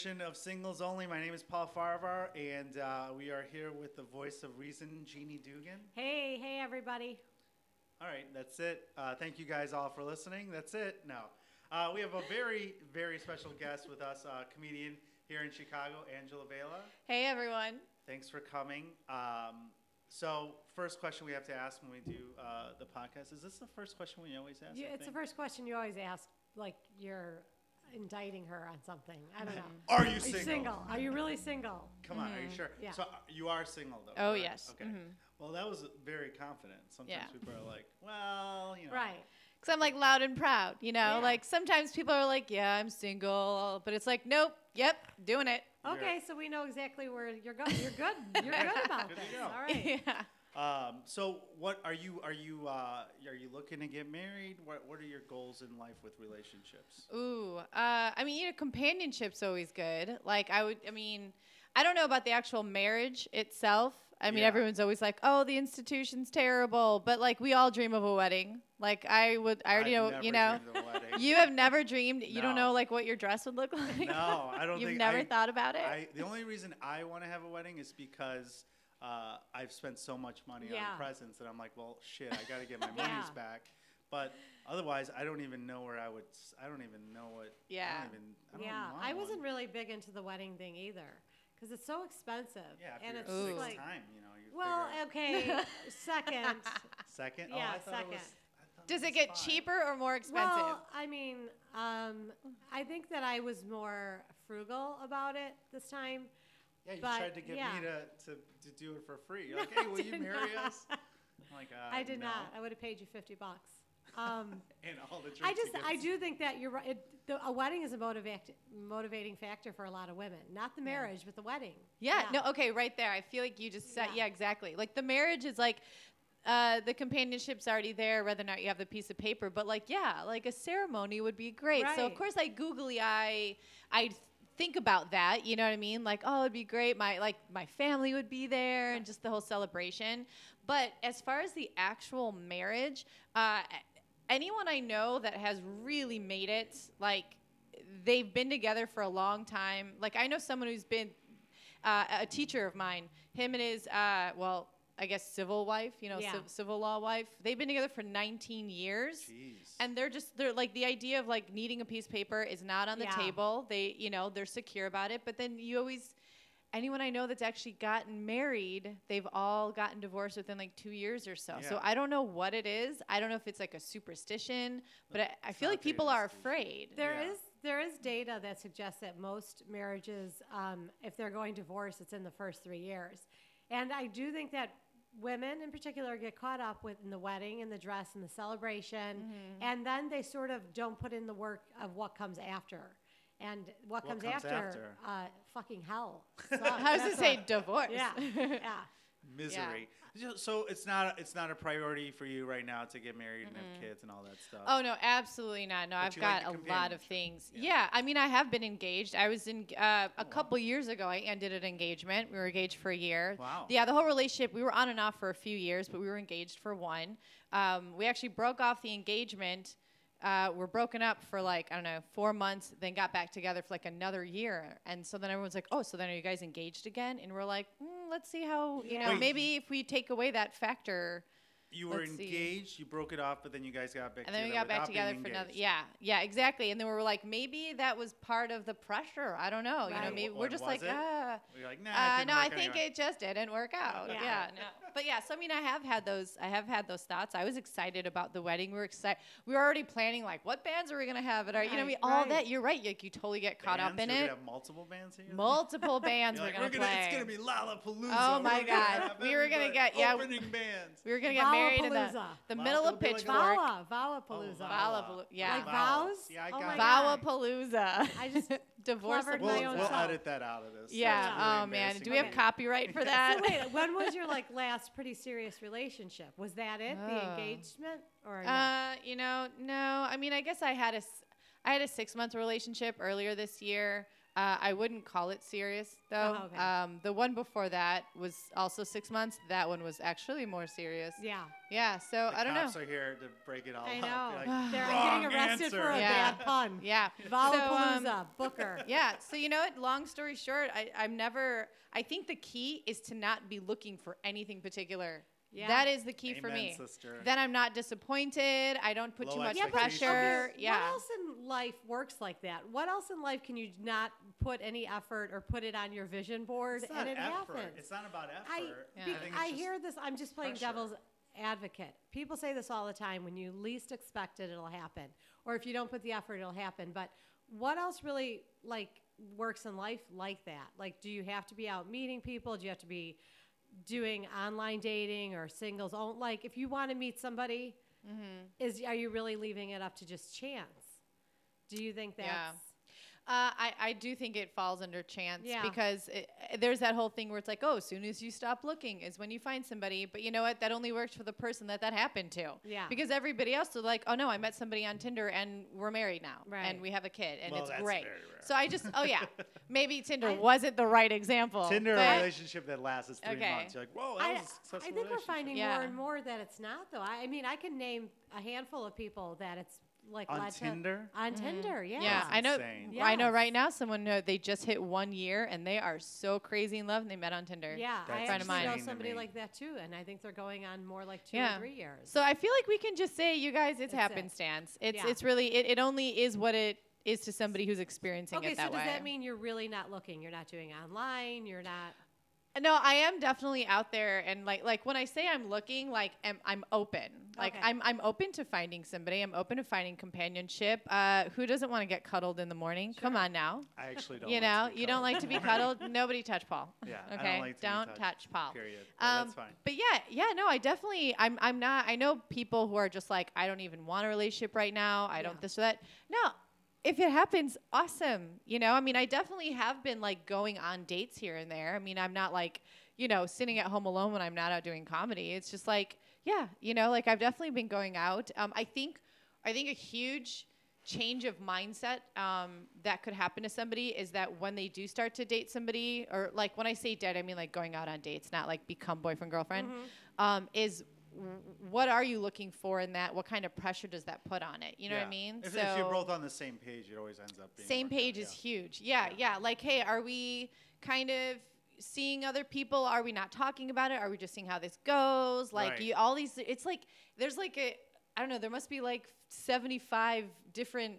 edition of Singles Only. My name is Paul Farahvar, and uh, we are here with the voice of reason, Jeanie Doogan. Hey, hey, everybody. All right, that's it. Uh, thank you guys all for listening. That's it. No. Uh, we have a very, very special guest with us, uh, comedian here in Chicago, Angela Vela. Hey everyone. Thanks for coming. Um, so, first question we have to ask when we do uh, the podcast is this the first question we always ask? You, I it's the first question you always ask, like you're indicting her on something. I don't know. Are you Are you single? single? Are you really single? Come on, are you sure? Yeah. So, uh, you are single, though? Oh correct? yes. Okay. Mhm. Well, that was very confident. Sometimes Yeah. people are like, well, you know. Right. Cause I'm like loud and proud, you know. Yeah. Like sometimes people are like, "Yeah, I'm single," but it's like, "Nope, yep, doing it." You're- Okay, so we know exactly where you're going. You're good. You're good about Good to this. go. All right. yeah. Um, so what are you are you uh, are you looking to get married? What what are your goals in life with relationships? Ooh, uh, I mean, you know, companionship's always good. Like I would, I mean, I don't know about the actual marriage itself. I mean, Yeah. everyone's always like, "Oh, the institution's terrible," but like we all dream of a wedding. Like I would, I already I've know, you know. dreamed of a wedding. You have never dreamed. You don't No. know like what your dress would look like. no, I don't think You've think never I, thought about it. I, the only reason I want to have a wedding is because uh, I've spent so much money Yeah. on presents that I'm like, well, shit, I got to get my Yeah. monies back. But otherwise, I don't even know where I would. I don't even know what. I Yeah. don't even. I don't Yeah, want I wasn't one. really big into the wedding thing either, because it's so expensive. Yeah, and it's Ooh. sixth like, time, you know. You well, okay, second. second. oh, yeah, I thought It was, second. I thought Does was it get five. cheaper or more expensive? Well, I mean, um, I think that I was more frugal about it this time. Yeah, you But, tried to get yeah. me to, to, to do it for free. You're No, like, hey, will you marry not. us? I'm like, uh, I did no. not. I would have paid you fifty bucks. Um, And all the drink I just, I do think that you're right. It, the, a wedding is a motivate, motivating factor for a lot of women. Not the marriage, but the wedding. Yeah, no, okay, right there. I feel like you just said, Yeah. yeah, exactly. Like the marriage is like, uh, the companionship's already there, whether or not you have the piece of paper. But like, yeah, like a ceremony would be great. So of course, I googly eye, I think about that. You know what I mean? Like, oh, it'd be great. My like my family would be there, and just the whole celebration. But as far as the actual marriage, uh, anyone I know that has really made it, like they've been together for a long time. Like I know someone who's been uh, a teacher of mine. Him and his uh, well, I guess civil wife, you know, Yeah. civ- civil law wife. They've been together for 19 years. Jeez. And they're just they're like the idea of like needing a piece of paper is not on the Yeah. table. They you know they're secure about it. But then you always anyone I know that's actually gotten married, they've all gotten divorced within like two years or so. So I don't know what it is. I don't know if it's like a superstition, but I, I feel like people are afraid. There is Yeah. there is data that suggests that most marriages, um, if they're going divorce, it's in the first three years. And I do think that women in particular get caught up with in the wedding and the dress and the celebration, Mm-hmm. and then they sort of don't put in the work of what comes after. And what, What comes, comes after, after? Uh, fucking hell. sucks. I was That's to say divorce. yeah, yeah. Misery. So- So it's not it's not a priority for you right now to get married and have kids and all that stuff. Oh no, absolutely not. No, But I've you like got a lot of things. Yeah. Yeah. I mean, I have been engaged. I was in uh, Oh, a couple years ago. I ended an engagement. We were engaged for a year. Wow. Yeah, the whole relationship. We were on and off for a few years, but we were engaged for one. Um, we actually broke off the engagement. Uh, we're broken up for like I don't know four months, then got back together for like another year, and so then everyone's like, "Oh, so then are you guys engaged again?" And we're like, mm, "Let's see how you know Wait. maybe if we take away that factor." you were let's see. engaged, you broke it off, but then you guys got back And then together we got back without being together for another. engaged. Yeah, yeah, exactly. And then we were like, maybe that was part of the pressure. I don't know. You know, Right. maybe Wh- we're just was like, it? ah. You're like, nah. it Uh, didn't no, I work think anyway. it just didn't work out. Yeah. Yeah. no. But yeah, so I mean, I have had those. I have had those thoughts. I was excited about the wedding. We were excited. We were already planning like, what bands are we gonna have at our? You know, what I mean, Right, all right. that. You're right. Like you totally get caught up in You're it. gonna have multiple bands here. Multiple bands You're we're like, gonna play. It's gonna be Lollapalooza. Oh We're my gonna God. We were gonna get- yeah, opening bands. we were gonna get married in the, the Wow, middle of be like Pitchfork. Vowa, Vowapalooza. Vala. Vowapaloo- yeah. Like Vows. vows? Yeah, I oh got my it. God. Vowapalooza. I just divorce. clevered the my We'll, own we'll self. edit that out of this. Yeah. Really oh man. Do we have Okay. copyright for So that? wait, when was your like last pretty serious relationship? Was that it? The Oh. engagement or no? Uh, you know, no. I mean, I guess I had a, s- I had a six month relationship earlier this year. Uh, I wouldn't call it serious though. Oh, okay. um, the one before that was also six months. That one was actually more serious. Yeah. Yeah. So The I don't know. cops are here to break it all I up. know. Like, They're "Wrong getting arrested answer." for a Yeah. bad pun. Yeah. Valapalooza, So, um, Booker. yeah. So you know what? Long story short, I, I'm never. I think the key is to not be looking for anything particular. Yeah. That is the key for me. sister. Then I'm not disappointed. I don't put Low too much Yeah, but expectations. pressure. okay, yeah. What else in life works like that? What else in life can you not put any effort or put it on your vision board It's and not it effort. happens? It's not about effort. I, Yeah. be- I think I it's just hear this. I'm just playing pressure. devil's advocate. People say this all the time. When you least expect it, it'll happen. Or if you don't put the effort, it'll happen. But what else really like works in life like that? Like, do you have to be out meeting people? Do you have to be doing online dating or singles? Like, if you want to meet somebody, Mm-hmm. is are you really leaving it up to just chance? Do you think that's. Uh, I, I do think it falls under chance Yeah. because it, there's that whole thing where it's like, oh, as soon as you stop looking is when you find somebody. But you know what? That only works for the person that that happened to. Yeah. Because everybody else is like, oh no, I met somebody on Tinder and we're married now. Right. And we have a kid and Well, it's great. So I just, oh yeah, maybe Tinder I- wasn't the right example. Tinder a relationship that lasts three Okay. months. You're like, whoa, that I, was a I successful think we're finding Yeah. more and more that it's not though. I, I mean, I can name a handful of people that it's like on led Tinder. to on Tinder. Yeah. Yeah, That's I know. insane. I know right now someone uh, they just hit one year and they are so crazy in love and they met on Tinder. Yeah, That's I friend of actually mine. know somebody like that too, and I think they're going on more like two Yeah. or three years. So I feel like we can just say, you guys, it's That's it. happenstance. It's Yeah. it's really it, it only is what it is to somebody who's experiencing okay, it so that does way. that mean you're really not looking? You're not doing online. You're not. No, I am definitely out there, and like like when I say I'm looking, like am, I'm open. Like Okay. I'm I'm open to finding somebody. I'm open to finding companionship. Uh, who doesn't want to get cuddled in the morning? Come on now. I actually don't. you like know, to be you don't like to be cuddled. Nobody touch Paul. Yeah, I Okay, don't like to don't touched, touch Paul. Period. But Um, that's fine. But yeah, yeah, no, I definitely, I'm, I'm not. I know people who are just like, I don't even want a relationship right now. I Yeah. don't this or that. No, if it happens, awesome. You know, I mean, I definitely have been like going on dates here and there. I mean, I'm not like, you know, sitting at home alone when I'm not out doing comedy. It's just like, yeah, you know, like I've definitely been going out. Um, I think, I think a huge change of mindset um, that could happen to somebody is that when they do start to date somebody, or like when I say date, I mean like going out on dates, not like become boyfriend girlfriend. Mm-hmm. Um, is what are you looking for in that? What kind of pressure does that put on it? You know what I mean? If, if you're both on the same page, it always ends up being same worked out, page is yeah. huge. Yeah, yeah, Like, hey, are we kind of seeing other people? Are we not talking about it? Are we just seeing how this goes? Like, Right. you all these. It's like there's like a I don't know. There must be like 75 different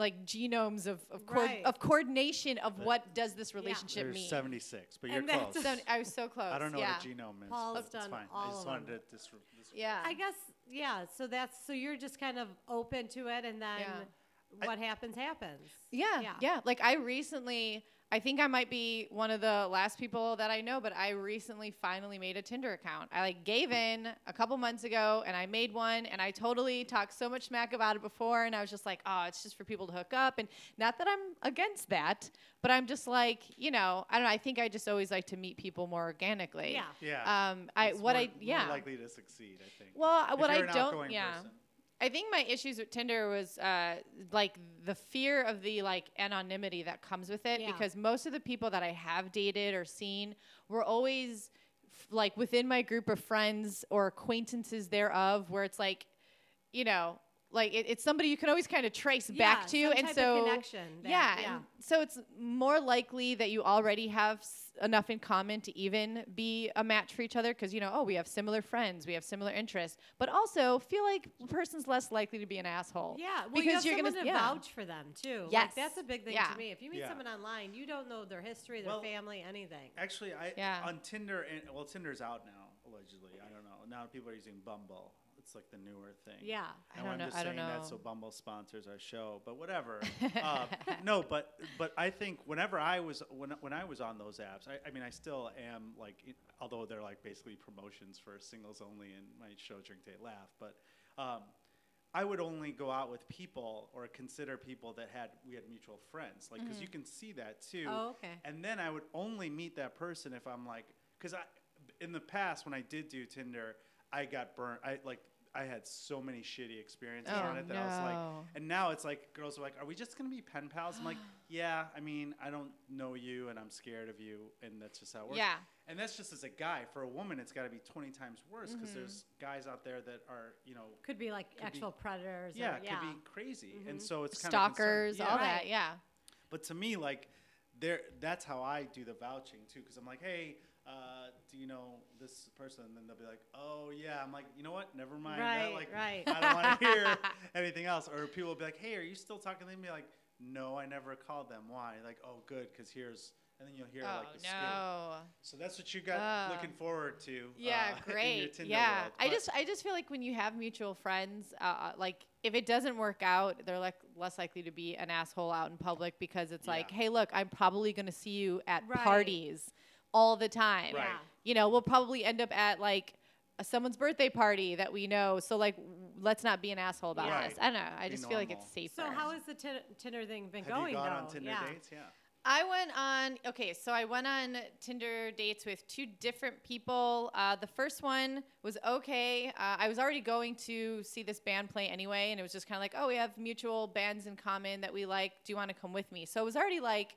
like genomes of of, coord- Right. of coordination of But what does this relationship There's mean. 76, but you're that's close. a- So- I was so close. I don't know yeah. what a genome is. Paul's but it's done fine. all I just of wanted them. to dis- dis- Yeah. I guess yeah. So that's so you're just kind of open to it, and then Yeah. what happens happens. Yeah, Yeah. yeah, Like I recently, I think I might be one of the last people that I know, but I recently finally made a Tinder account. I like gave in a couple months ago, and I made one, and I totally talked so much smack about it before, and I was just like, oh, it's just for people to hook up, and not that I'm against that, but I'm just like, you know, I don't know. I think I just always like to meet people more organically. Yeah. Yeah. Um, I It's what more, I yeah. More likely to succeed, I think. Well, If what you're I an don't, outgoing yeah. person. I think my issues with Tinder was uh, like the fear of the like anonymity that comes with it Yeah. because most of the people that I have dated or seen were always f- like within my group of friends or acquaintances thereof where it's like you know like it, it's somebody you can always kind of trace back to some and type so of connection that- yeah, yeah. and so it's more likely that you already have s- enough in common to even be a match for each other because you know oh we have similar friends we have similar interests but also feel like the person's less likely to be an asshole Yeah, well, because you have you're someone gonna to yeah. vouch for them too. Yes. like, that's a big thing Yeah. to me. If you meet Yeah. someone online, you don't know their history, their Well, family, anything. Actually, I Yeah. on Tinder and well, Tinder's out now allegedly. I don't know. Now people are using Bumble. It's like the newer thing. Yeah, I don't know. I'm know- just I don't saying that so. Bumble sponsors our show, but whatever. uh, no, but but I think whenever I was when when I was on those apps, I, I mean I still am like, it- although they're like basically promotions for singles only and my show Drink Date Laugh, but. Um, I would only go out with people or consider people that had we had mutual friends, like because you can see that too. Mm-hmm. Oh, okay. And then I would only meet that person if I'm like, because I, in the past when I did do Tinder, I got burnt. I like I had so many shitty experiences Oh, on it that I was like, and now it's like girls are like, are we just gonna be pen pals? I'm like, yeah. I mean, I don't know you, and I'm scared of you, and that's just how it works. Yeah. And that's just as a guy. For a woman, it's got to be 20 times worse because Mm-hmm. there's guys out there that are, you know, Could be like be- actual predators. yeah, or, yeah. could be crazy, and Mhm. so it's kind Stalkers, all that. Yeah. But to me, like, there, that's how I do the vouching too, because I'm like, hey. Uh, do you know this person? And then they'll be like, "Oh yeah." I'm like, you know what? Never mind. that, Right, like, right. I don't want to hear anything else. Or people will be like, "Hey, are you still talking to me?" Like, no, I never called them. Why? Like, oh, good, because here's, and then you'll hear oh like the scoop. no. So that's what you got Ugh. looking forward to. Yeah, uh, in your great. Tinder Yeah, world. I just I just feel like when you have mutual friends, uh, like if it doesn't work out, they're like less likely to be an asshole out in public because it's like, hey, look, I'm probably gonna see you at Right. parties all the time. Right. You know, we'll probably end up at like a- someone's birthday party that we know. So like, let's not be an asshole about Right. this. I don't know. I Be just feel like it's safer. So how has the Tin- Tinder thing been Have going you gone though? on Tinder yeah. dates? Yeah. I went on okay, so I went on Tinder dates with two different people. Uh, the first one was okay. Uh, I was already going to see this band play anyway, and it was just kind of like, oh, we have mutual bands in common that we like. Do you want to come with me? So it was already like,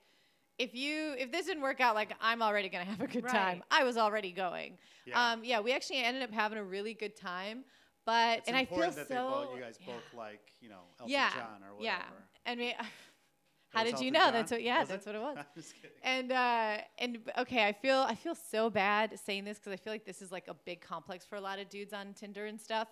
if you if this didn't work out, like I'm already gonna have a good time. I was already going. Yeah. Um, yeah, we actually ended up having a really good time. But It's and I feel important that so they both, you guys yeah. both like, you know, Elton yeah, John or whatever. yeah. And we, how did you know? John? That's what. Yeah, Was that's it? what it was. I'm just kidding. And uh, and okay, I feel I feel so bad saying this because I feel like this is like a big complex for a lot of dudes on Tinder and stuff.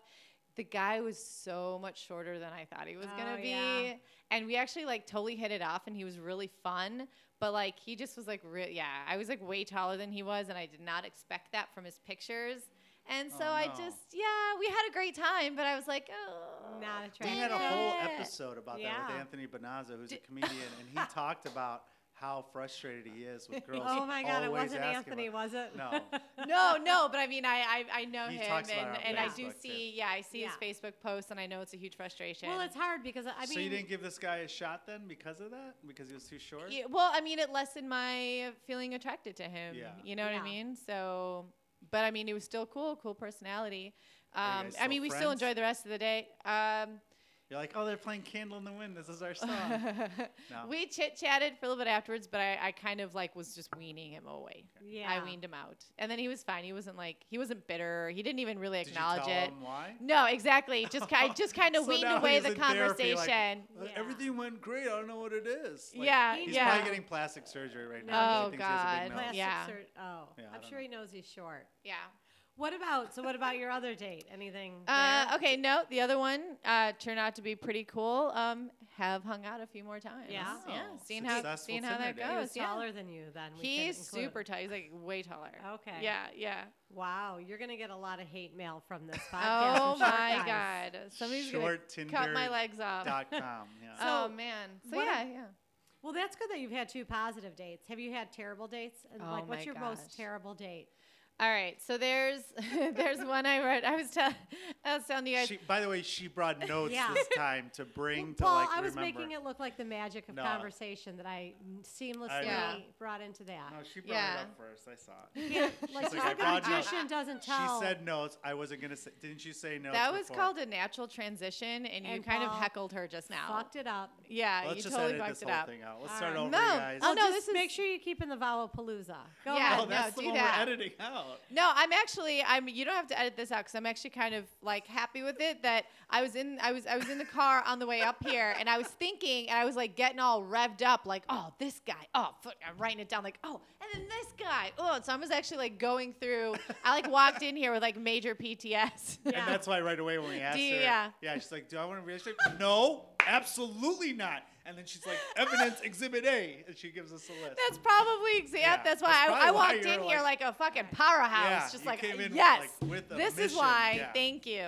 The guy was so much shorter than I thought he was gonna Oh, be, yeah. and we actually like totally hit it off, and he was really fun. But like he just was like, re- yeah, I was like way taller than he was, and I did not expect that from his pictures. And so Oh, I just, yeah, we had a great time, but I was like, oh, Not We had a whole episode about that with Anthony Bonazza, who's a comedian, and he talked about how frustrated he is with girls. Oh my God! It wasn't asking Anthony, about- was it? No. no, no, but I mean, I I, I know He him, talks about and, and I do Facebook, too. see, yeah, I see Yeah. his Facebook posts, and I know it's a huge frustration. well, it's hard because I mean, so you didn't give this guy a shot then because of that? Because he was too short? Yeah, well, I mean, it lessened my feeling attracted to him. Yeah. You know what Yeah. I mean? So, but I mean, he was still cool, cool personality. Um, I mean, still we still friends? enjoyed the rest of the day. Um, You're like, oh, they're playing Candle in the Wind. This is our song. No. we chit chatted for a little bit afterwards, but I, I kind of like was just weaning him away. yeah. I weaned him out, and then he was fine. He wasn't like he wasn't bitter. He didn't even really Did you acknowledge tell it. him why? No, exactly. Just kind, just kind of So weaned away the in therapy, like, conversation. "Uh, Yeah. Everything went great. I don't know what it is. Like, yeah, He's yeah. probably getting plastic surgery right now. Oh, he thinks he has a big God. Plastic Yeah. sur- oh, Yeah, I I'm don't sure he knows he's short. yeah. What about? So what about your other date? Anything? Uh, okay, no, the other one uh, turned out to be pretty cool. Um, have hung out a few more times. Yeah? yeah, Oh, seeing how successful seeing how that Tinder date. He was goes. Yeah, taller than you then. we can he's super tall. He's like way taller. Okay. Yeah, yeah. Wow, you're gonna get a lot of hate mail from this podcast. Oh from short my guys. God, somebody's Short gonna cut my legs off. dot com. Yeah. oh man. So what yeah, a- yeah. Well, that's good that you've had two positive dates. Have you had terrible dates? And Oh like, what's your gosh. most terrible date? All right, so there's there's one I wrote. I was telling I was telling you guys. She, by the way, she brought notes Yeah. this time to bring to Paul, like I was remember. making it look like the magic of No. conversation that I seamlessly know. brought into that. No, she brought Yeah. it up first. I saw it. You can't- like, like, how the magician doesn't tell. She said notes. I wasn't gonna say. Didn't you say notes? that was before? called a natural transition, and you And kind of heckled her just now. fucked it up. Yeah, Let's you just totally edit fucked this it whole up. thing out. Let's All start right. over, No. guys. Oh, Oh, no, just this is- make sure you keep in the vowel palooza. Go Yeah, ahead. oh, that's no, the do one that. we're editing out. No, I'm actually I'm you don't have to edit this out cuz I'm actually kind of like happy with it that I was in I was I was in the car on the way up here and I was thinking and I was like getting all revved up like oh this guy oh fuck, I'm writing it down like oh and then this guy oh so I was actually like going through I like walked in here with like major PTS. Yeah. And that's why right away when we asked you- her, yeah. yeah, she's like, "Do I want to register?" no, absolutely not. And then she's like, "Evidence Exhibit A," and she gives us a list. That's probably exactly Yeah, that's that's why probably I, I walked you're in here like- like a fucking powerhouse Yeah, just you like came in, yes like, with a this is why yeah. thank you.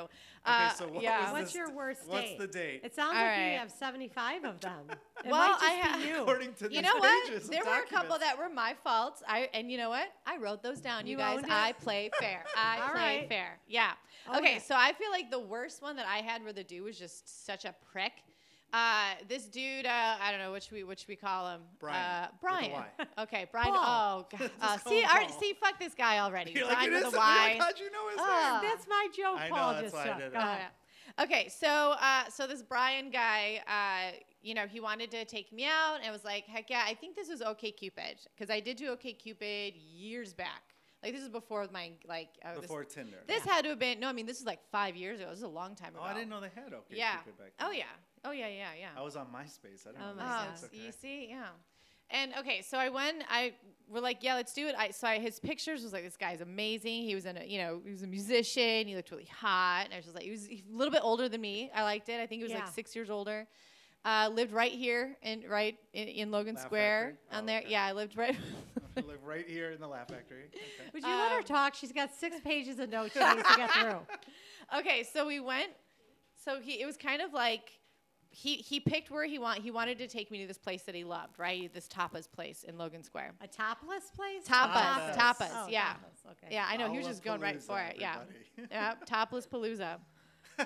Okay, Uh, so what yeah. was What's your d- worst What's date? the date? It sounds All like right. you have 75 of them. It Well, might just I have. ha- you. According to You know what? There were a couple that were my faults. I and you know what? I wrote those down. You, You guys. I play fair. I All play right. fair. Yeah. Own okay, so I feel like the worst one that I had where the dude was just such a prick. Uh, this dude, uh, I don't know which we which we call him. Brian, Uh, with a Brian. Okay, Brian. Paul. Oh, God. Uh, see, him see, fuck this guy already. You're Brian like, with is. a You're Y. like, how'd you know his Ah. name? That's my joke, I know, Paul that's just why I did it. Go Oh, ahead. yeah. Okay, so uh, so this Brian guy, uh, you know, he wanted to take me out, and was like, heck yeah, I think this was OK Cupid because I did do OK Cupid years back. Like this is before my like uh, this- Before Tinder. This, had to have been no, I mean this is like five years ago. This is a long time ago. oh, I didn't know they had OK Yeah. Cupid back Oh yeah. Oh yeah, yeah, yeah. I was on MySpace. I didn't Oh know my Oh, this. God. You see, yeah. And okay, so I went. I were like, yeah, let's do it. I so his pictures was like, this guy's amazing. He was in a, you know, he was a musician. He looked really hot. And I was just like, he was a little bit older than me. I liked it. I think he was Yeah. like six years older. Uh, lived right here in right in, in Logan Laugh Square Factory? on Oh, there. okay. Yeah, I lived right. I live right here in the Laugh Factory. Okay. Would you let her Um, talk? She's got six pages of notes she needs to get through. okay, so we went. So he it was kind of like he he picked where he want he wanted to take me to this place that he loved, right? This tapas place in Logan Square. A topless place? Tapas, Tapas. tapas, Oh, yeah. tapas, Okay. Yeah, I know he was just going right for Lollapalooza, it. Yeah. yeah, topless palooza.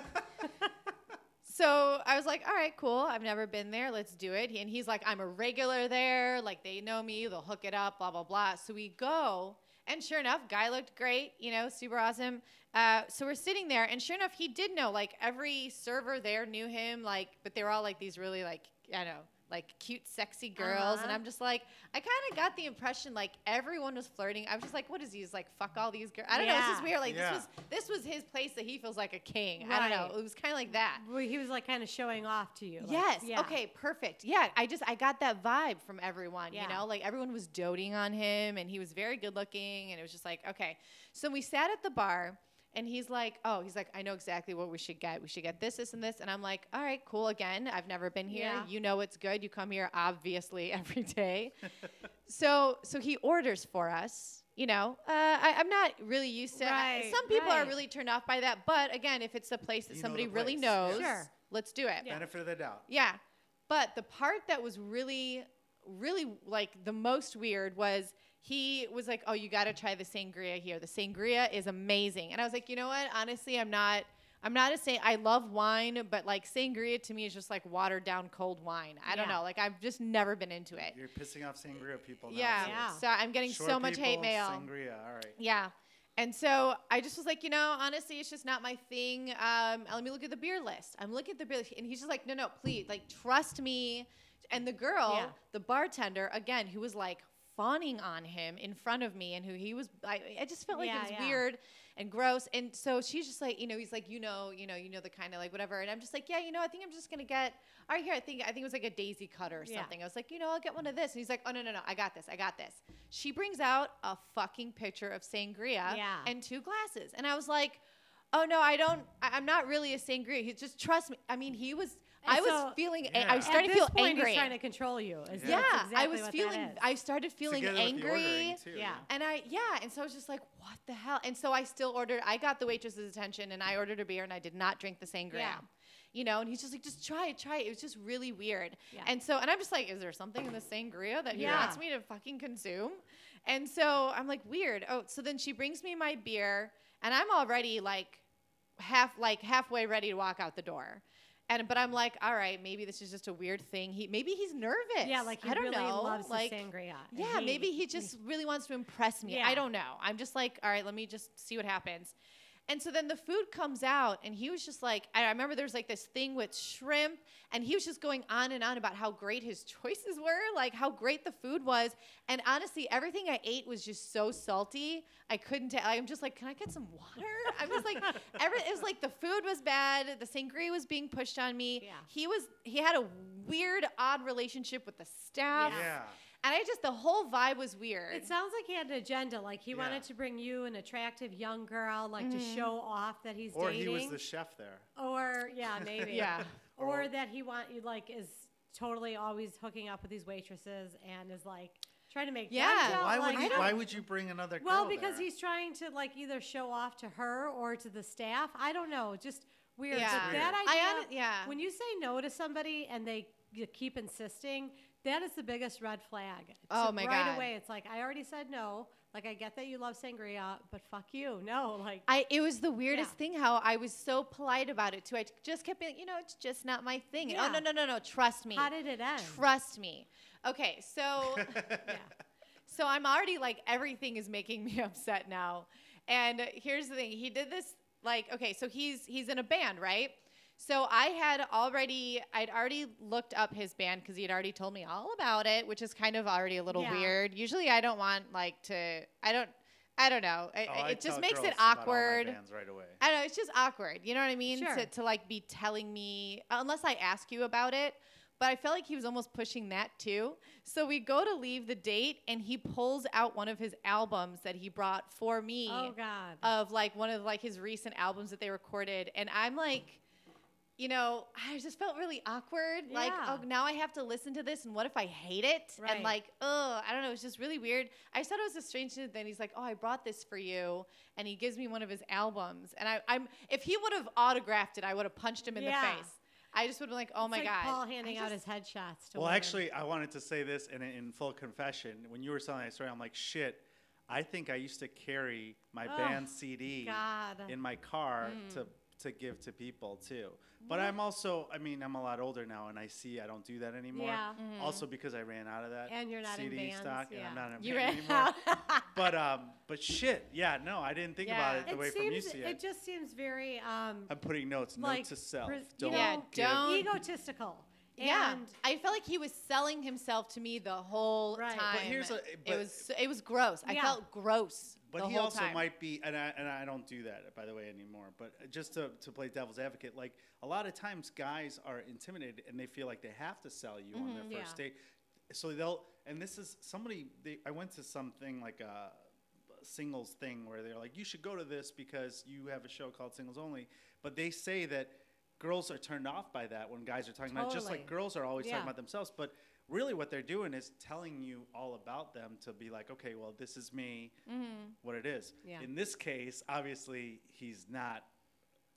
so I was like, all right, cool. I've never been there. Let's do it. And he's like, I'm a regular there. Like they know me. They'll hook it up. Blah blah blah. So we go, and sure enough, guy looked great. You know, super awesome. Uh, so we're sitting there, and sure enough, he did know. Like every server there knew him. Like, but they were all like these really like I don't know. Like cute, sexy girls, and Uh-huh. I'm just like, I kind of got the impression like everyone was flirting. I was just like, what is he? He's like, fuck all these girls. I don't know. This is weird. Like Yeah. this was this was his place that he feels like a king. I don't know. It was kind of like that. Well, he was like kind of showing off to you. like, yes. yeah. Okay. Perfect. Yeah. I just I got that vibe from everyone. Yeah. You know, like everyone was doting on him, and he was very good looking, and it was just like okay. So we sat at the bar. And he's like, oh, he's like, I know exactly what we should get. We should get this, this, and this. And I'm like, all right, cool. Again, I've never been here. Yeah. You know it's good. You come here obviously every day. so, so he orders for us. You know, uh, I, I'm not really used to. Right, some people are really turned off by that, but again, if it's a place that You know somebody really knows, yeah. Sure. let's do it. Yeah. Benefit of the doubt. Yeah. But the part that was really, really like the most weird was he was like, Oh, you got to try the sangria here. The sangria is amazing. And I was like, You know what? Honestly, I'm not. I'm not a say I love wine, but like sangria to me is just like watered down cold wine. I don't know. Like I've just never been into it. You're pissing off sangria people now. Yeah. sis. Yeah. So I'm getting Short so much hate people, mail. Sangria. All right. Yeah. And so I just was like, you know, honestly, it's just not my thing. Um, let me look at the beer list. I'm looking at the beer list, and he's just like, no, no, please, like, trust me. And the girl, Yeah. the bartender, again, who was like fawning on him in front of me, and who he was, I, I just felt like Yeah, it was yeah. weird and gross. And so she's just like, you know, he's like, you know, you know, you know, the kind of like whatever. And I'm just like, yeah, you know, I think I'm just gonna get. All right, here, I think I think it was like a daisy cutter or Yeah. something. I was like, you know, I'll get one of this. And he's like, oh no, no, no, I got this, I got this. She brings out a fucking picture of sangria and two glasses, and I was like, oh no, I don't. I, I'm not really a sangria. He just trust me. I mean, he was. I And was so- feeling. a- Yeah. I was At starting At to this feel point, angry. he's trying to control you. Is yeah, that's I exactly was what that feeling. I started feeling Together with the angry. ordering, too, Yeah. And I, yeah, and so I was just like, what the hell? And so I still ordered, I got the waitress's attention and I ordered a beer and I did not drink the sangria. Yeah. You know, and he's just like, just try it, try it. It was just really weird. Yeah. And so, and I'm just like, is there something in the sangria that he Yeah. wants me to fucking consume? And so I'm like, weird. Oh, so then she brings me my beer and I'm already like half, like halfway ready to walk out the door. And, but I'm like, all right, maybe this is just a weird thing. He maybe he's nervous. yeah, like he I don't really know. loves like, sangria. yeah, maybe he just really wants to impress me. Yeah. I don't know. I'm just like, all right, let me just see what happens. And so then the food comes out, and he was just like, I remember there was like this thing with shrimp, and he was just going on and on about how great his choices were, like how great the food was. And honestly, everything I ate was just so salty. I couldn't tell. I'm just like, can I get some water? I'm just like, every, it was like the food was bad, the sangria was being pushed on me. Yeah. He was, he had a weird, odd relationship with the staff. Yeah. And I just the whole vibe was weird. It sounds like he had an agenda. Like he Yeah. wanted to bring you an attractive young girl, like to mm-hmm. show off that he's Or dating. he was the chef there. or yeah, maybe. Yeah. Or Or- that he want you like is totally always hooking up with these waitresses and is like trying to make Yeah. jealous, Why would like- you, why would you bring another girl well, because there? he's trying to like either show off to her or to the staff. I don't know, just weird. Yeah. But that idea, I hon- yeah. when you say no to somebody and they keep insisting, That is the biggest red flag. Oh, So my right God. away, it's like I already said no. Like I get that you love sangria, but fuck you. No, like I it was the weirdest Yeah. thing how I was so polite about it too. I just kept being, you know, it's just not my thing. And, Yeah. Oh no no no no, trust me. how did it end? Trust me. Okay, so yeah. so I'm already like everything is making me upset now. And here's the thing, he did this like okay, so he's he's in a band, right? So I had already I'd already looked up his band cuz he had already told me all about it, which is kind of already a little Yeah. weird. Usually I don't want like to I don't I don't know. It, Oh, I it just makes girls it about all my awkward. bands right away. I don't know. It's just awkward. You know what I mean? Sure. To, to like be telling me, unless I ask you about it. But I felt like he was almost pushing that too. So we go to leave the date, and he pulls out one of his albums that he brought for me Oh God. of like one of like his recent albums that they recorded, and I'm like. You know, I just felt really awkward. Like, Yeah. oh, now I have to listen to this, and what if I hate it? Right. And like, oh, I don't know. It's just really weird. I just thought it was a strange thing. Then he's like, oh, I brought this for you, and he gives me one of his albums. And I, I'm, if he would have autographed it, I would have punched him in Yeah. the face. I just would have been like, oh It's my like god. Paul I handing out his headshots to Well, women. actually, I wanted to say this in, in full confession. When you were telling that story, I'm like, shit. I think I used to carry my Oh, band CD God. in my car Mm. to to give to people too. But I'm also, I mean, I'm a lot older now, and I see I don't do that anymore. Yeah. Mm-hmm. Also because I ran out of that And you're not in CD bands, stock, and yeah. I'm not in a You band ran anymore. out. but um, but shit, yeah, no, I didn't think about it the it way from you see it it. just seems very um I'm putting notes, like, note to self. pres- Don't Yeah, know, give- don't- egotistical. Yeah, And I felt like he was selling himself to me the whole Right. But time. But here's a, it was it was gross. I felt gross But the he whole also time. might be, and I, and I don't do that, by the way, anymore. But just to, to play devil's advocate, like a lot of times guys are intimidated and they feel like they have to sell you on their Mhm. first Yeah. date. So they'll, and this is somebody, they, I went to something like a singles thing where they're like, you should go to this because you have a show called Singles Only. But they say that girls are turned off by that when guys are talking about, just like girls are always Yeah. talking about themselves. But really what they're doing is telling you all about them to be like, okay, well, this is me Mhm. what it is. Yeah. In this case, obviously, he's not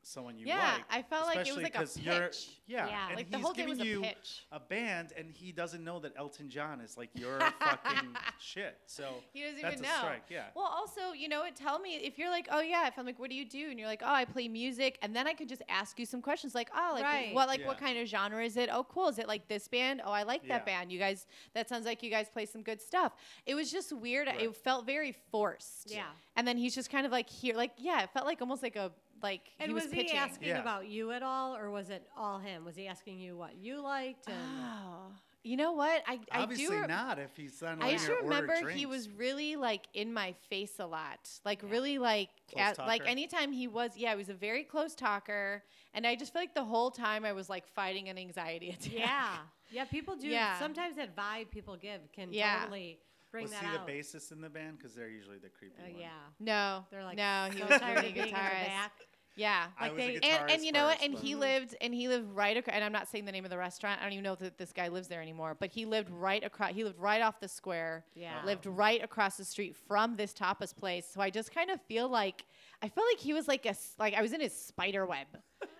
someone you Yeah, like. I felt like it was especially like a 'cause you're- pitch. Yeah, Yeah. and Like the he's whole thing was a pitch. a band, and he doesn't know that Elton John is like your fucking shit. So He doesn't that's even know. strike. Yeah. Well, also, you know, it tell me if you're like, oh yeah, if I'm like, what do you do? And you're like, oh, I play music, and then I could just ask you some questions like, oh, like Right. what, like what kind of genre is it? Oh, cool. Is it like this band? Oh, I like that band. You guys, that sounds like you guys play some good stuff. It was just weird. Right. It felt very forced. Yeah. And then he's just kind of like here, like yeah, it felt like almost like a like and he was, was, he pitching. asking Yeah. about you at all, or was it all him? Was he asking you what you liked? And Oh, you know what? I I Obviously do. re- not. If he's not I letting just her order remember he was really like in my face a lot, like really like Close at, like anytime he was, yeah, he was a very close talker, and I just feel like the whole time I was like fighting an anxiety attack. yeah, yeah, people do. Yeah. Sometimes that vibe people give can Yeah. totally bring Was that he out. the bassist in the band? Because they're usually the creepy Uh, one. yeah, No, they're like no, he so was tired really of being in the guitarist. back. Yeah. I Like was a they- and, and you know what? And he lived and he lived right across. And I'm not saying the name of the restaurant. I don't even know that this guy lives there anymore. But he lived right across. He lived right off the square. Yeah. Lived right across the street from this tapas place. So I just kind of feel like I feel like he was like a like I was in his spider web.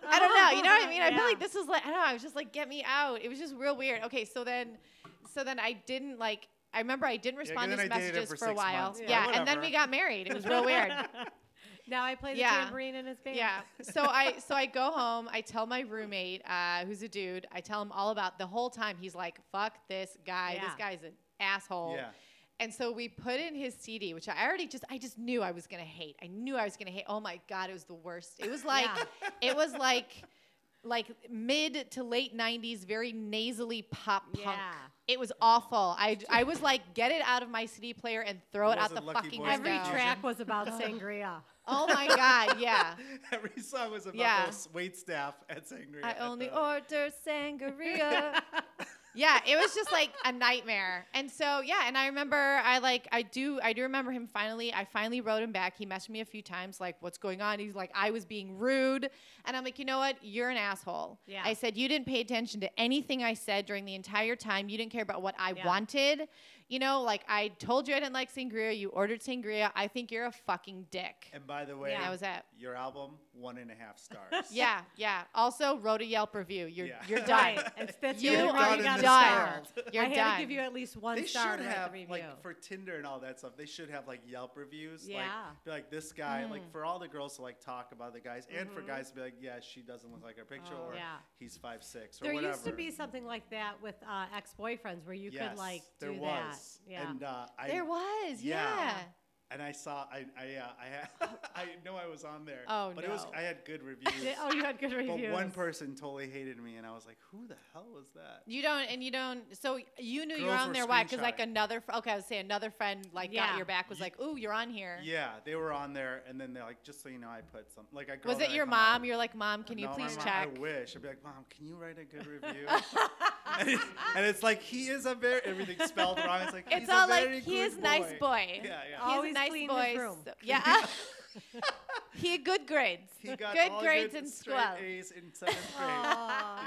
I don't know. You know what I mean? I feel like this is like I don't know. I was just like, get me out. It was just real weird. Okay, so then, so then I didn't like. I remember I didn't respond then to his messages for for, a while. months. Yeah, Yeah, and then we got married. It was real weird. now I play the Yeah. tambourine in his band. Yeah. So I so I go home. I tell my roommate, uh, who's a dude. I tell him all about the whole time. He's like, "Fuck this guy. This guy's an asshole." Yeah. And so we put in his CD, which I already just I just knew I was gonna hate. I knew I was gonna hate. Oh my god, it was the worst. It was like Yeah. it was like like mid to late 90s very nasally pop punk. Yeah. It was awful. I, I was like, get it out of my CD player and throw it out the fucking window. Every track was about sangria. Oh my god, yeah. Every song was about Yeah. those wait staff at Sangria. I at only the- order sangria. yeah, it was just like a nightmare. And so yeah, and I remember I like I do I do remember him finally I finally wrote him back. He messaged me a few times like what's going on? He's like I was being rude. And I'm like, "You know what? You're an asshole." Yeah. I said you didn't pay attention to anything I said during the entire time. You didn't care about what I Yeah. wanted. You know, like I told you I didn't like sangria. You ordered sangria. I think you're a fucking dick. And by the way, Yeah. That was it. your album one and a half stars. Yeah, yeah. Also, wrote a Yelp review. You're Yeah. you're done. Right. It's, that's You only way are you got a done. You're I had done. to give you at least one they star should have review. like for Tinder and all that stuff. They should have like Yelp reviews. Yeah. Like, be like this guy, Mm. like for all the girls to like talk about the guys, and for guys to be like, yeah, she doesn't look like her picture, Mm-hmm. Oh, or yeah. he's five six, or there whatever. There used to be something like that with uh, ex-boyfriends where you yes, could like do there that. Was. Yeah. And uh, I, There was, Yeah. yeah. And I saw, I, I, uh, I had, I know I was on there. Oh, but it was. I had good reviews. Oh, you had good reviews. but one person totally hated me, and I was like, who the hell was that? You don't, and you don't. So you knew you were on there. Why? Because like another. Okay, I would say another friend like Yeah. got your back. Was Ye- like, "Ooh, you're on here." Yeah, they were on there, and then they're like, just so you know, I put some, like a girl Was it your hung out mom? You're like, "Mom, can you No, my please mom- check?" I wish. I'd be like, Mom, can you write a good review? and, it- and it's like he is a very everything spelled wrong. It's like It's he's all a very like he is good nice boy. Yeah, yeah. He's Always a nice clean boy. his room. so- yeah. he had good grades. He got good all grades good in school. A's in seventh grade.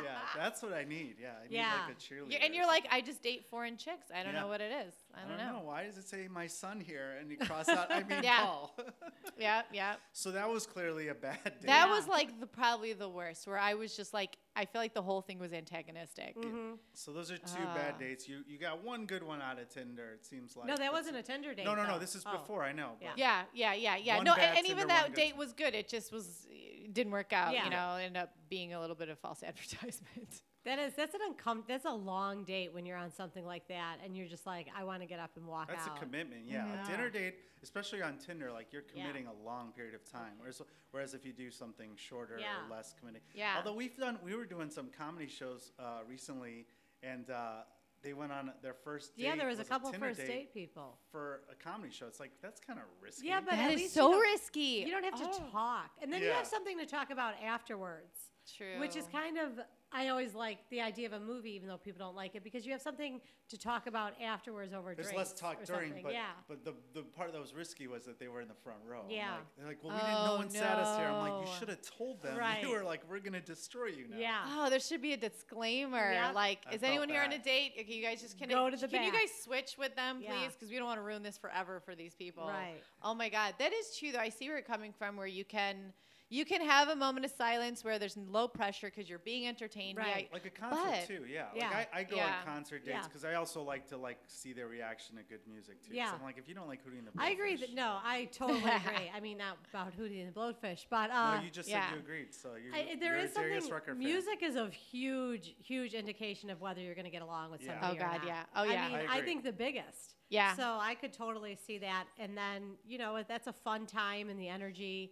Yeah, that's what I need. Yeah, I need Yeah. like a cheerleader. You're, and you're like. I just date foreign chicks. I don't Yeah. know what it is. I don't, know. Why does it say my son here and you cross out? I mean Yeah. Paul. Yeah, yeah. so that was clearly a bad day. That Yeah. was like the probably the worst. Where I was just like, I feel like the whole thing was antagonistic. Mhm. so those are two Ah. bad dates. You you got one good one out of Tinder. It seems like. No, that That's wasn't it. a Tinder date. No, no, no. though. This is Oh. before. I know. Yeah. Yeah, yeah, yeah, yeah. No, and, and even that good. date was good. It just was didn't work out. Yeah. You know, ended up being a little bit of false advertisement. That is that's an uncom- that's a long date when you're on something like that and you're just like I want to get up and walk out. That's out. a commitment, yeah. Mhm. A dinner date, especially on Tinder, like you're Yeah. committing a long period of time. Whereas, whereas if you do something shorter Yeah. or less committing. Yeah. Although we've done, we were doing some comedy shows uh, recently, and uh, they went on their first date. yeah, there was, a couple Tinder first date date people. for a comedy show. It's like that's kind of risky. Yeah, but that at is least so you risky. You don't have to Oh, talk, and then you have something to talk about afterwards. True. Which is kind of I always like the idea of a movie, even though people don't like it, because you have something to talk about afterwards over There's drinks. less talk or during, something. but yeah. but the the part that was risky was that they were in the front row. I'm Yeah. like- they're like, well, we didn't. No Oh, one sat us here. I'm like, you no. should have told them. Right. You were like, we're gonna destroy you now. Yeah. Oh, there should be a disclaimer. Yep. Like, I is felt anyone here on a that. date? Okay, you guys just can Go to the Can you back. guys switch with them, Yeah. please? Because we don't want to ruin this forever for these people. Right. Oh my God, that is true. Though I see where it's coming from, where you can. You can have a moment of silence where there's low pressure because you're being entertained. Yeah, Right. Like a concert But- too, yeah. Yeah. Like I, I go Yeah. on concert dates Yeah. because I also like to like see their reaction to good music too. Yeah. I'm like, if you don't like Hootie and the I agree that no, I totally agree. I mean, not about Hootie and the Blowfish, but uh, no, you just yeah. said you agreed. So you, I, there you're is a Darius something. Rucker fan. Music is a huge, huge indication of whether you're going to get along with Yeah. somebody. Oh, or God, not. yeah. Oh, yeah. I mean, I I, think the biggest. Yeah. So I could totally see that, and then you know that's a fun time and the energy,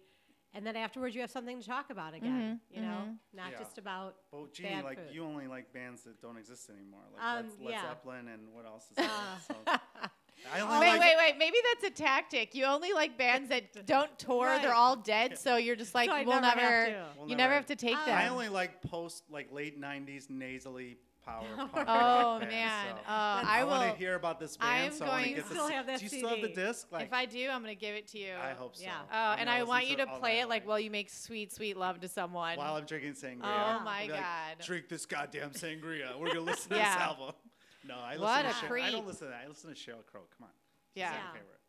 and then afterwards you have something to talk about again. Mhm, You know, mhm. not Yeah. just about. But Jeanie, bad like food. you only like bands that don't exist anymore, like Um, Led, Led yeah. Zeppelin and what else is there? So, I only wait, like, wait, wait. Maybe that's a tactic. You only like bands that don't tour. Right. They're all dead. So you're just like, So we'll never never. have to. We'll you never never have- have to take Oh. them. I only like post like late '90s nasally power. punk oh rock bands, man. so. Oh, I, I, will. want to hear about this band. I'm so I want to going- get You still c- have that Do you still have the disc? Like, if I do, I'm gonna give it to you. I hope so. Yeah. Oh, I'm and I want you to play it like while you make sweet, sweet love to someone. while I'm drinking sangria. Oh my be like, God. Drink this goddamn sangria. We're gonna listen to Yeah. this album. No, I listen What to a Sher- I don't listen to that. I listen to Sheryl Crow. Come on. Yeah.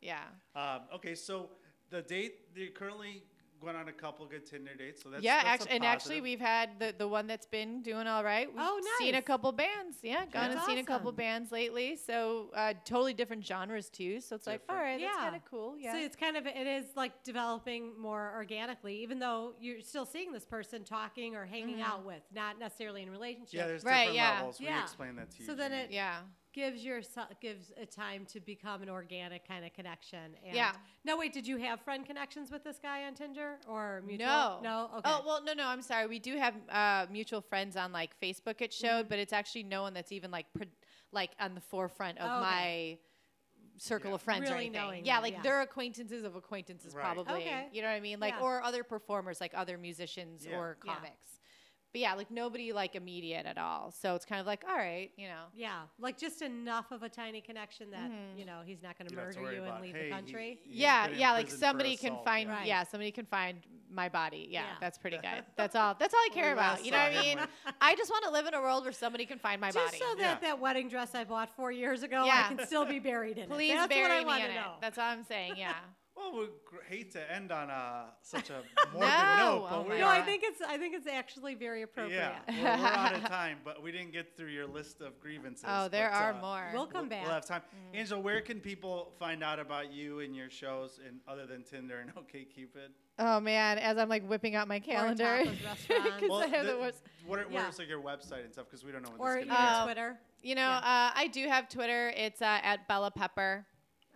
Yeah. Um, okay, so the date they currently went on a couple good Tinder dates. So that's yeah, that's a actually, and actually, we've had the the one that's been doing all right. We've Oh, Seen a couple bands. Yeah, gone and That's seen a couple bands lately. So uh, totally different genres too. So it's like, all Different. right, that's kind of cool. Yeah. So it's kind of it is like developing more organically, even though you're still seeing this person talking or hanging Mm-hmm. out with, not necessarily in relationship. yeah, there's Right, different yeah. levels. We Yeah. explained that to you. So then it- yeah. Gives your gives a time to become an organic kind of connection. And Yeah. No, wait. Did you have friend connections with this guy on Tinder or mutual? No. No. Okay. Oh well, no, no. I'm sorry. We do have uh, mutual friends on like Facebook. It Mm-hmm. showed, but it's actually no one that's even like pre- like on the forefront of Oh, my circle Yeah. of friends or anything. knowing yeah, them, like yeah. they're acquaintances of acquaintances, Right. probably. Okay. You know what I mean? Like Yeah. or other performers, like other musicians Yeah. or Yeah. comics. But yeah, like nobody like immediate at all. So it's kind of like, all right, you know. Yeah, like just enough of a tiny connection that Mm-hmm. you know he's not going to You don't have to murder you and leave hey, the he- country. yeah, yeah, like somebody can assault. find, Right. yeah, somebody can find my body. Yeah, Yeah. that's pretty good. That's all. That's all I care about. You know what I mean? I just want to live in a world where somebody can find my Just body. so that Yeah. that wedding dress I bought four years ago, Yeah. I can still be buried in Please it. That's bury what I me in to it. know. That's all I'm saying. Yeah. Well, we gr- hate to end on uh, such a morbid No. note, but Oh we my no, are. I think it's I think it's actually very appropriate. Yeah, we're, we're out of time, but we didn't get through your list of grievances. Oh, there but, are uh, more. We'll come back. We'll have time. Mm. Angela, where can people find out about you and your shows, and other than Tinder and OkCupid? Oh man, as I'm like whipping out my calendar. Taco's restaurant. 'Cause I have the the- worst- what are, Yeah. where's like your website and stuff? Because we don't know when or this you gonna know, Uh, Twitter. You know, Yeah. uh, I do have Twitter. It's uh, at Bella Pepper.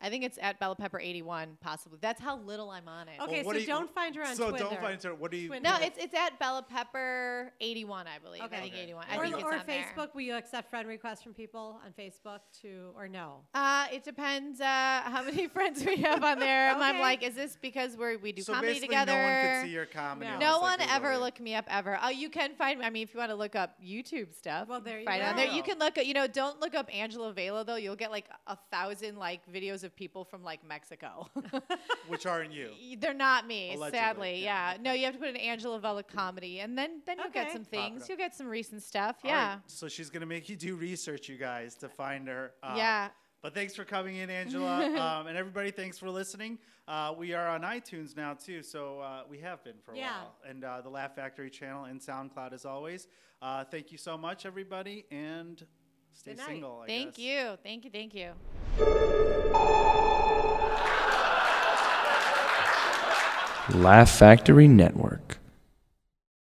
I think it's at Bella Pepper 81, possibly. That's how little I'm on it. Okay, what so do you- don't find her on Twitter. so Twitter. don't find her. What do you? Twitter. No, it's it's at Bella Pepper 81, I believe. Okay. I think Okay. 81. I or think it's or on there. Facebook. Will you accept friend requests from people on Facebook to or no? Uh, it depends uh, how many friends we have on there. And I'm Okay. like, is this because we're, we do so comedy basically, together? no one could see your comedy. No. unless No they one Google ever you. looked me up ever. Oh, you can find. I mean, if you want to look up YouTube stuff, Well, there you find it on there. You can look. at You know, don't look up Angela Vela though. You'll get like a thousand like videos of people from like Mexico. which aren't you. They're not me, Allegedly, sadly. yeah, Yeah. No, you have to put an Angela Vela comedy, and then then you'll get some things. You'll get some recent stuff. All right, Yeah. So she's gonna make you do research, you guys, to find her. Uh, yeah. But thanks for coming in, Angela, um, and everybody. Thanks for listening. Uh, we are on iTunes now too, so uh, we have been for a Yeah. while, and uh, the Laugh Factory channel and SoundCloud as always. Uh, thank you so much, everybody, and stay Good night. single. I Thank guess. you. Thank you. Thank you. Laugh Factory Network.